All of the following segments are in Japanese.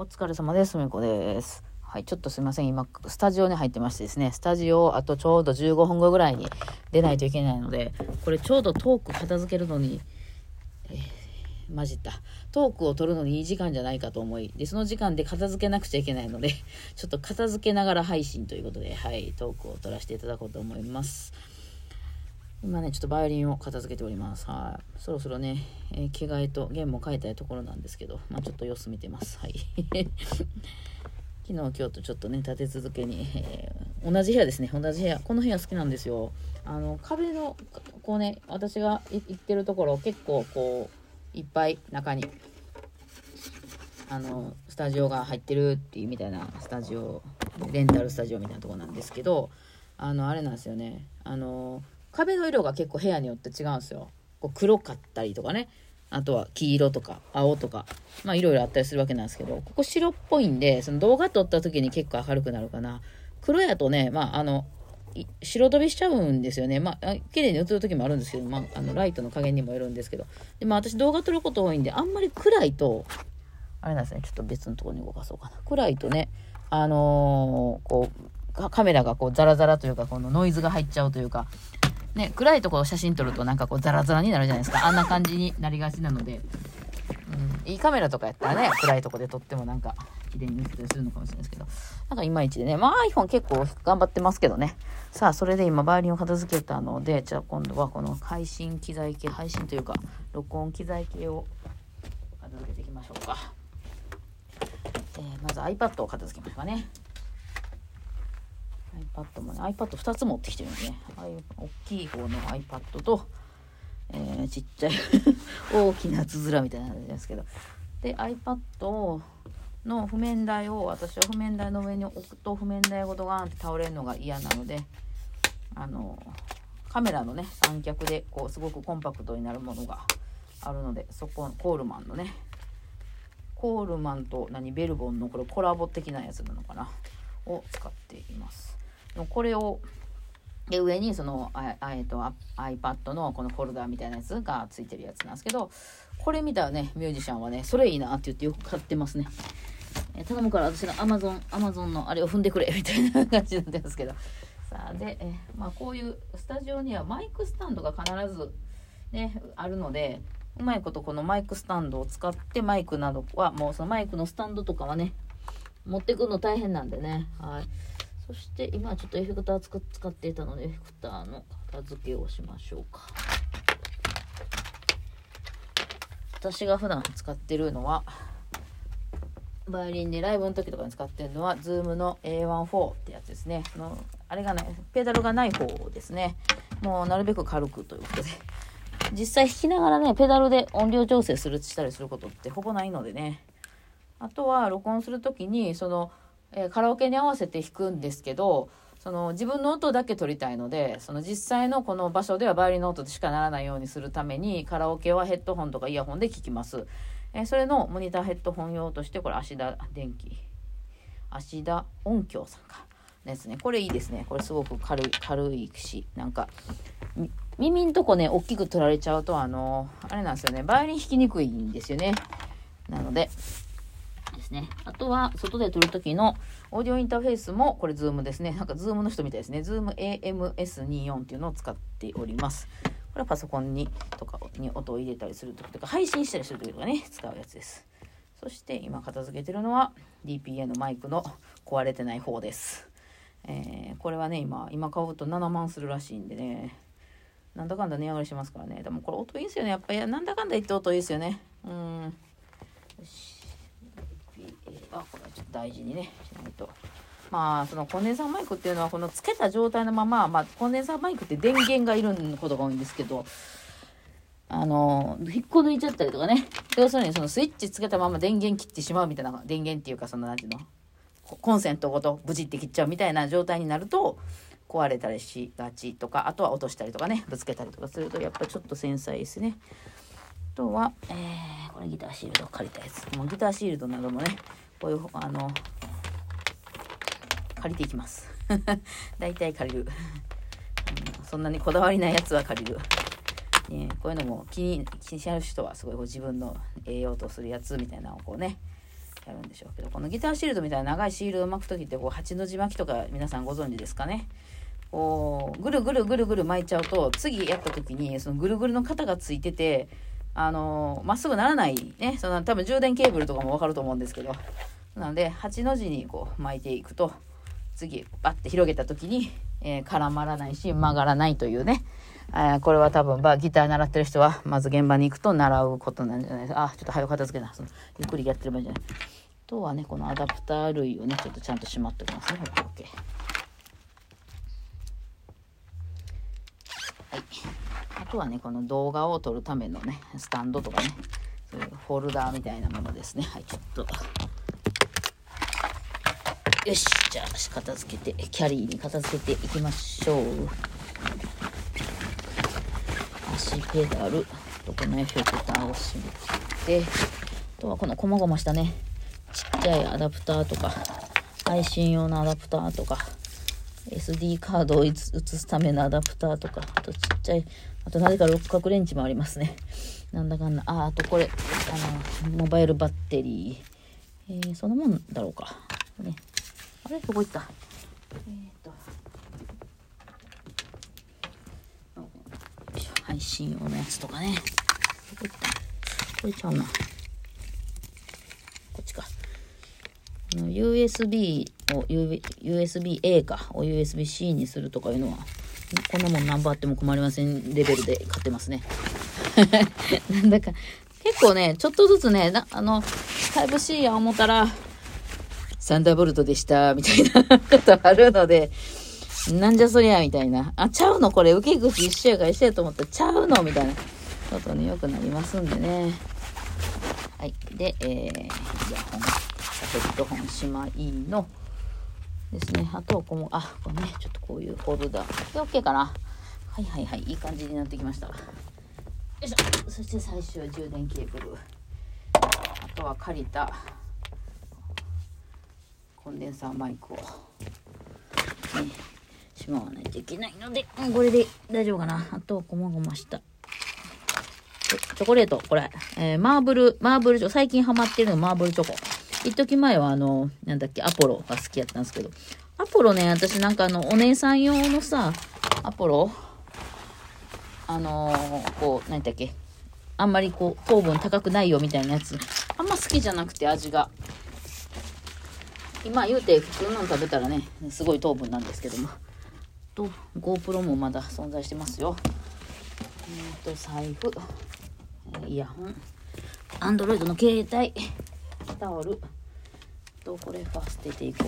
お疲れ様です。みこです。はい、ちょっとすいません。今、スタジオに入ってましてですね、スタジオ、あとちょうど15分後ぐらいに出ないといけないので、これちょうどトーク片付けるのに、えー、混じった。トークを取るのにいい時間じゃないかと思い、で、その時間で片付けなくちゃいけないので、ちょっと片付けながら配信ということで、はい、トークを取らせていただこうと思います。今ね、ちょっとバイオリンを片付けております。はい。そろそろね、えー着替えと弦も変えたいところなんですけど、まあちょっと様子見てます。はい。昨日、今日とちょっとね、立て続けに、えー同じ部屋ですね。同じ部屋。この部屋好きなんですよ。あの、壁の、こうね、私が行ってるところ、結構こう、いっぱい中に、あの、スタジオが入ってるっていうみたいなスタジオ、レンタルスタジオみたいなところなんですけど、あの、あれなんですよね。あの、壁の色が結構部屋によって違うんですよ。こう黒かったりとかね。あとは黄色とか青とか、まあいろいろあったりするわけなんですけど、ここ白っぽいんで、その動画撮った時に結構明るくなるかな。黒やとね、まああの、白飛びしちゃうんですよね。まあ、綺麗に映る時もあるんですけど、まあ、あの、ライトの加減にもよるんですけど。で、まあ私動画撮ること多いんで、あんまり暗いと、あれなんですね、ちょっと別のところに動かそうかな。暗いとね、あのーこう、カメラがこうザラザラというか、このノイズが入っちゃうというか、ね、暗いところ写真撮るとなんかこうザラザラになるじゃないですか。あんな感じになりがちなので、うん、いいカメラとかやったらね、暗いとこで撮ってもなんか綺麗に映ったりするのかもしれないですけど、なんかいまいちでね、まあ iPhone 結構頑張ってますけどね。さあ、それで今バイオリンを片付けたので、じゃあ今度はこの配信機材系、配信というか、録音機材系を片付けていきましょうか。えーまず iPad を片付けましょうかね。iPad もね、iPad2 つ持ってきてるんでね、大きい方の iPad と、えーちっちゃい 大きなつづらみたいな感じですけど、で、iPad の譜面台を私は譜面台の上に置くと譜面台ごとガーンって倒れるのが嫌なので、あの、カメラのね、三脚でこうすごくコンパクトになるものがあるので、そこ、コールマンのね、コールマンと何ベルボンのこれコラボ的なやつなのかなを使っています。これをで上にそのあえっと iPad のこのフォルダーみたいなやつがついてるやつなんですけどこれ見たらねミュージシャンはねそれいいなって言ってよく買ってますね。え頼むから私が Amazon, Amazon のあれを踏んでくれ みたいな感じなってますけど。さあでえまあこういうスタジオにはマイクスタンドが必ずねあるのでうまいことこのマイクスタンドを使ってマイクなどはもうそのマイクのスタンドとかはね持ってくるの大変なんでね。はい。そして今ちょっとエフェクター使使っていたのでエフェクターの片付けをしましょうか。私が普段使ってるのはバイオリンでライブの時とかに使ってるのは Zoom の A14 ってやつですね。のあれがないペダルがない方ですね。もうなるべく軽くということで。実際弾きながらねペダルで音量調整するしたりすることってほぼないのでね。あとは録音する時にその、えーカラオケに合わせて弾くんですけどその自分の音だけ取りたいのでその実際のこの場所ではバイオリンの音でしかならないようにするためにカラオケはヘッドホンとかイヤホンで聴きます、えーそれのモニターヘッドホン用としてこれ芦田電機。アシダ音響さんか。のやつね。これいいですね。これすごく軽い軽いしなんか耳んとこね大きく取られちゃうとあのあれなんですよね。バイオリン弾きにくいんですよね。なのでですね。あとは、外で撮る時のオーディオインターフェースも、これ、ズームですね。なんか、ズームの人みたいですね。ズーム AMS24 っていうのを使っております。これはパソコンに、とかに音を入れたりする時とか、配信したりする時とかね、使うやつです。そして、今片付けてるのは、DPA のマイクの壊れてない方です。えーこれはね、今、今買うと7万するらしいんでね、なんだかんだ値上がりしますからね。でもこれ音いいですよね。やっぱり、なんだかんだ言って音いいですよね。うん。よし。あこれはちょっと大事にねしないと。まあそのコンデンサーマイクっていうのはこのつけた状態のまま、まあ、コンデンサーマイクって電源がいることが多いんですけどあの引っこ抜いちゃったりとかね。要するにそのスイッチつけたまま電源切ってしまうみたいな電源っていうかその何ていうのコンセントごとブチって切っちゃうみたいな状態になると壊れたりしがちとかあとは落としたりとかねぶつけたりとかするとやっぱちょっと繊細ですね。あとは、えー、これギターシールド借りたやつ。もうギターシールドなどもねこういうあの借りていきます。大体借りる、そんなにこだわりないやつは借りる、ね、こういうのも気に気にしある人はすごいこう自分の栄養とするやつみたいなのをこうねやるんでしょうけど、このギターシールドみたいな長いシールドを巻く時って、こう、8の字巻きとか皆さんご存知ですかね。こう、ぐるぐるぐるぐる巻いちゃうと、次やった時に、そのぐるぐるの型がついてて、あのまっすぐならないね、その多分充電ケーブルとかもわかると思うんですけど、なので、8の字にこう巻いていくと、次、バッて広げた時に、えー、絡まらないし、曲がらないというね、えこれは多分、まあ、ギター習ってる人は、まず現場に行くと習うことなんじゃないですか。あ、ちょっと早く片付けな。そのゆっくりやってればいいんじゃない。あとはね、このアダプター類をね、ちょっとちゃんとしまっておきますね。OK。はい。あとはね、この動画を撮るためのね、スタンドとかね、そういうフォルダーみたいなものですね。はい、ちょっと。よし、じゃあ、片付けて、キャリーに片付けていきましょう。足ペダルとこのエフェクターを閉めてあとはこのこまごましたねちっちゃいアダプターとか配信用のアダプターとか SD カードを移すためのアダプターとかあとちっちゃいあとなぜか六角レンチもありますね。なんだかんだ。ああとこれあのモバイルバッテリー。えー、そのもんだろうか。ね。あれ？どこ行った？えー配信用のやつとかね。これちゃうな。こっちか。USB を USB-A かを USB-C にするとかいうのは、こんなもん何番あっても困りませんレベルで買ってますね。なんだか、結構ね、ちょっとずつね、なあの、タイプ C や思ったら、サンダーボルトでした、みたいなことあるので、なんじゃそりゃみたいな。あ、ちゃうの？これ、受け口一緒やから一緒やと思ったら、ちゃうの？みたいなことによくなりますんでね。はい。で、えー、イヤホン、ヘッドホンしまいのですね。あとは、この、あ、これね、ちょっとこういうフォルダ。で、OK かな？はいはいはい。いい感じになってきました。よいしょ。そして最終充電ケーブル。あとは借りたコンデンサーマイクを。ねしまわないといけないので、う、これで大丈夫かな。あとは、こまごました。チョコレート、これ。えー、マーブル、マーブルチョコ、最近ハマってるのマーブルチョコ。一時前はあの、なんだっけ、アポロが好きやったんですけど、アポロね、私なんかあの、お姉さん用のさ、アポロ、あのー、こう、何だっけ、あんまりこう、糖分高くないよみたいなやつ、あんま好きじゃなくて味が。今言うて普通の食べたらね、すごい糖分なんですけども。と GoPro もまだ存在してますよ。えっ、ー、と財布。イヤホン。Android の携帯。タオル。とこれは捨てていこ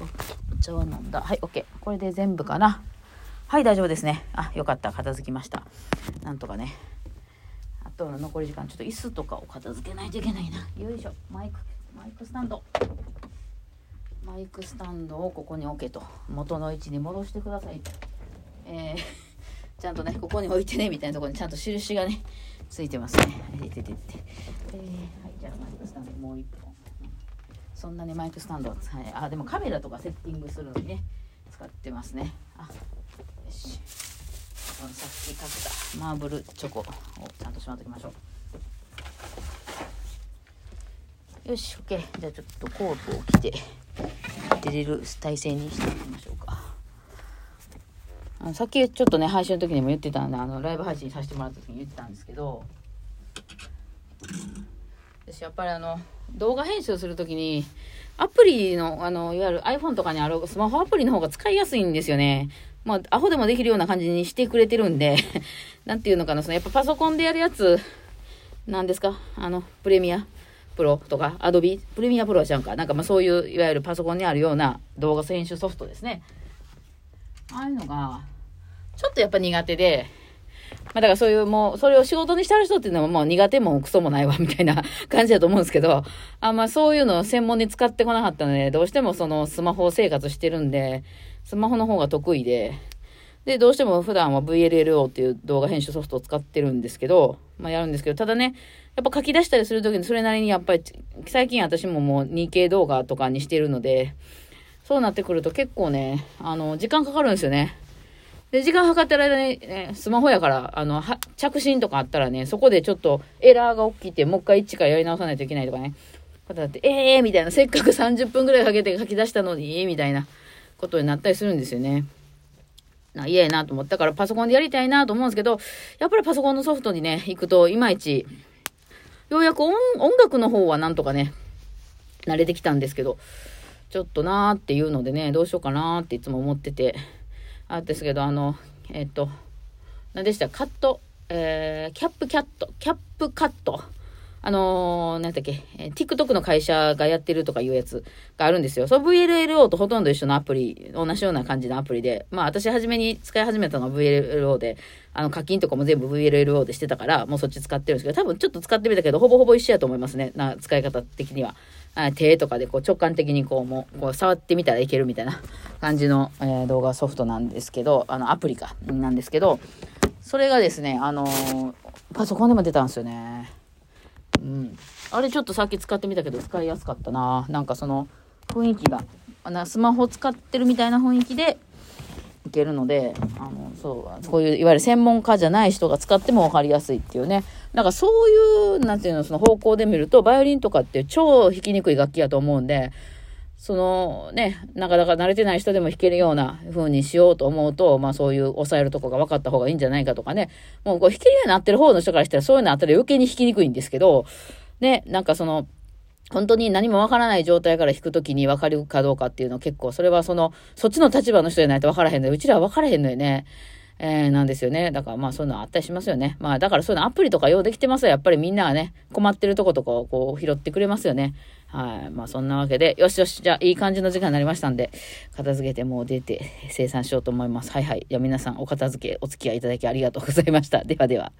うお茶を飲んだ。はい OK これで全部かな。はい大丈夫ですね。あよかった。片付きました。なんとかね。あとの残り時間。ちょっと椅子とかを片付けないといけないな。よいしょ。マイクマイクスタンド。マイクスタンドをここに置けと。元の位置に戻してください。と、えー、ちゃんとねここに置いてねみたいなところにちゃんと印がねついてますね。はいててて。えー、はいじゃあマイクスタンドもう一本。そんなにマイクスタンドは、はい、あでもカメラとかセッティングするのにね使ってますね。あよし。さっきかけたマーブルチョコをちゃんとしまっておきましょう。よし OK じゃあちょっとコートを着て。出れる体勢にしていきましょうか。あのさっきちょっとね、配信の時にも言ってたんで、あの、ライブ配信させてもらった時に言ってたんですけど、私やっぱりあの、動画編集する時に、アプリの、あの、いわゆる iPhone とかにあるスマホアプリの方が使いやすいんですよね。まあ、アホでもできるような感じにしてくれてるんで、なんていうのかな、その、やっぱパソコンでやるやつ、なんですか？あの、プレミアプロとか、アドビプレミアプロはちゃうか。なんかまあそういう、いわゆるパソコンにあるような動画編集ソフトですね。ああいうのが、ちょっとやっぱ苦手で、まあだからそういうもう、それを仕事にしてある人っていうのはもう苦手もクソもないわ、みたいな感じだと思うんですけど、あまあそういうのを専門に使ってこなかったので、どうしてもそのスマホ生活してるんで、スマホの方が得意で、で、どうしても普段は VLLO っていう動画編集ソフトを使ってるんですけど、まあやるんですけど、ただね、やっぱ書き出したりするときにそれなりにやっぱり、最近私ももう 2K 動画とかにしてるので、そうなってくると結構ね、あの、時間かかるんですよね。で、時間計ってる間に、ね、スマホやから、あの、着信とかあったらね、そこでちょっとエラーが起きて、もう一回一からやり直さないといけないとかね、だって、ええー、みたいな、せっかく30分ぐらいかけて書き出したのに、みたいなことになったりするんですよね。な嫌やなと思ったからパソコンでやりたいなと思うんですけど、やっぱりパソコンのソフトにね、行くといまいち、ようやく音楽の方はなんとかね、慣れてきたんですけど、ちょっとなーっていうのでね、どうしようかなーっていつも思ってて、あですけど、あの、えっ、と、何でした？カット、えー、キャップキャット、キャップカット？あのー、なんだっけ、えー、TikTok の会社がやってるとかいうやつがあるんですよ。その VLLO とほとんど一緒のアプリ、同じような感じのアプリで、まあ私初めに使い始めたのは VLLO で、あの課金とかも全部 VLLO でしてたから、もうそっち使ってるんですけど、多分ちょっと使ってみたけど、ほぼほぼ一緒やと思いますね。な、使い方的には。手とかでこう直感的にこうもうこう触ってみたらいけるみたいな感じの、えー、動画ソフトなんですけど、あのアプリか、なんですけど、それがですね、あのー、パソコンでも出たんですよね。うん。あれちょっとさっき使ってみたけど使いやすかったな。なんかその雰囲気が、なスマホ使ってるみたいな雰囲気でいけるので、あの、そう、こういういわゆる専門家じゃない人が使っても分かりやすいっていうね。なんかそういう、なんていうの、その方向で見ると、バイオリンとかって超弾きにくい楽器やと思うんで、そのね、なかなか慣れてない人でも弾けるような風にしようと思うと、まあそういう抑えるとこが分かった方がいいんじゃないかとかね、もうこう弾けるようになってる方の人からしたらそういうのあったら余計に弾きにくいんですけど、ね、なんかその、本当に何もわからない状態から弾くときに分かるかどうかっていうの結構、それはその、そっちの立場の人じゃないと分からへんのよ。うちらは分からへんのよね。えー、なんですよね。だからまあそういうのあったりしますよね。まあだからそういうのアプリとか用できてますよ。やっぱりみんながね、困ってるとことかをこう拾ってくれますよね。はい。まあそんなわけで、よしよし、じゃあいい感じの時間になりましたんで、片付けてもう出て生産しようと思います。はいはい。じゃあ皆さんお片付けお付き合いいただきありがとうございました。ではでは。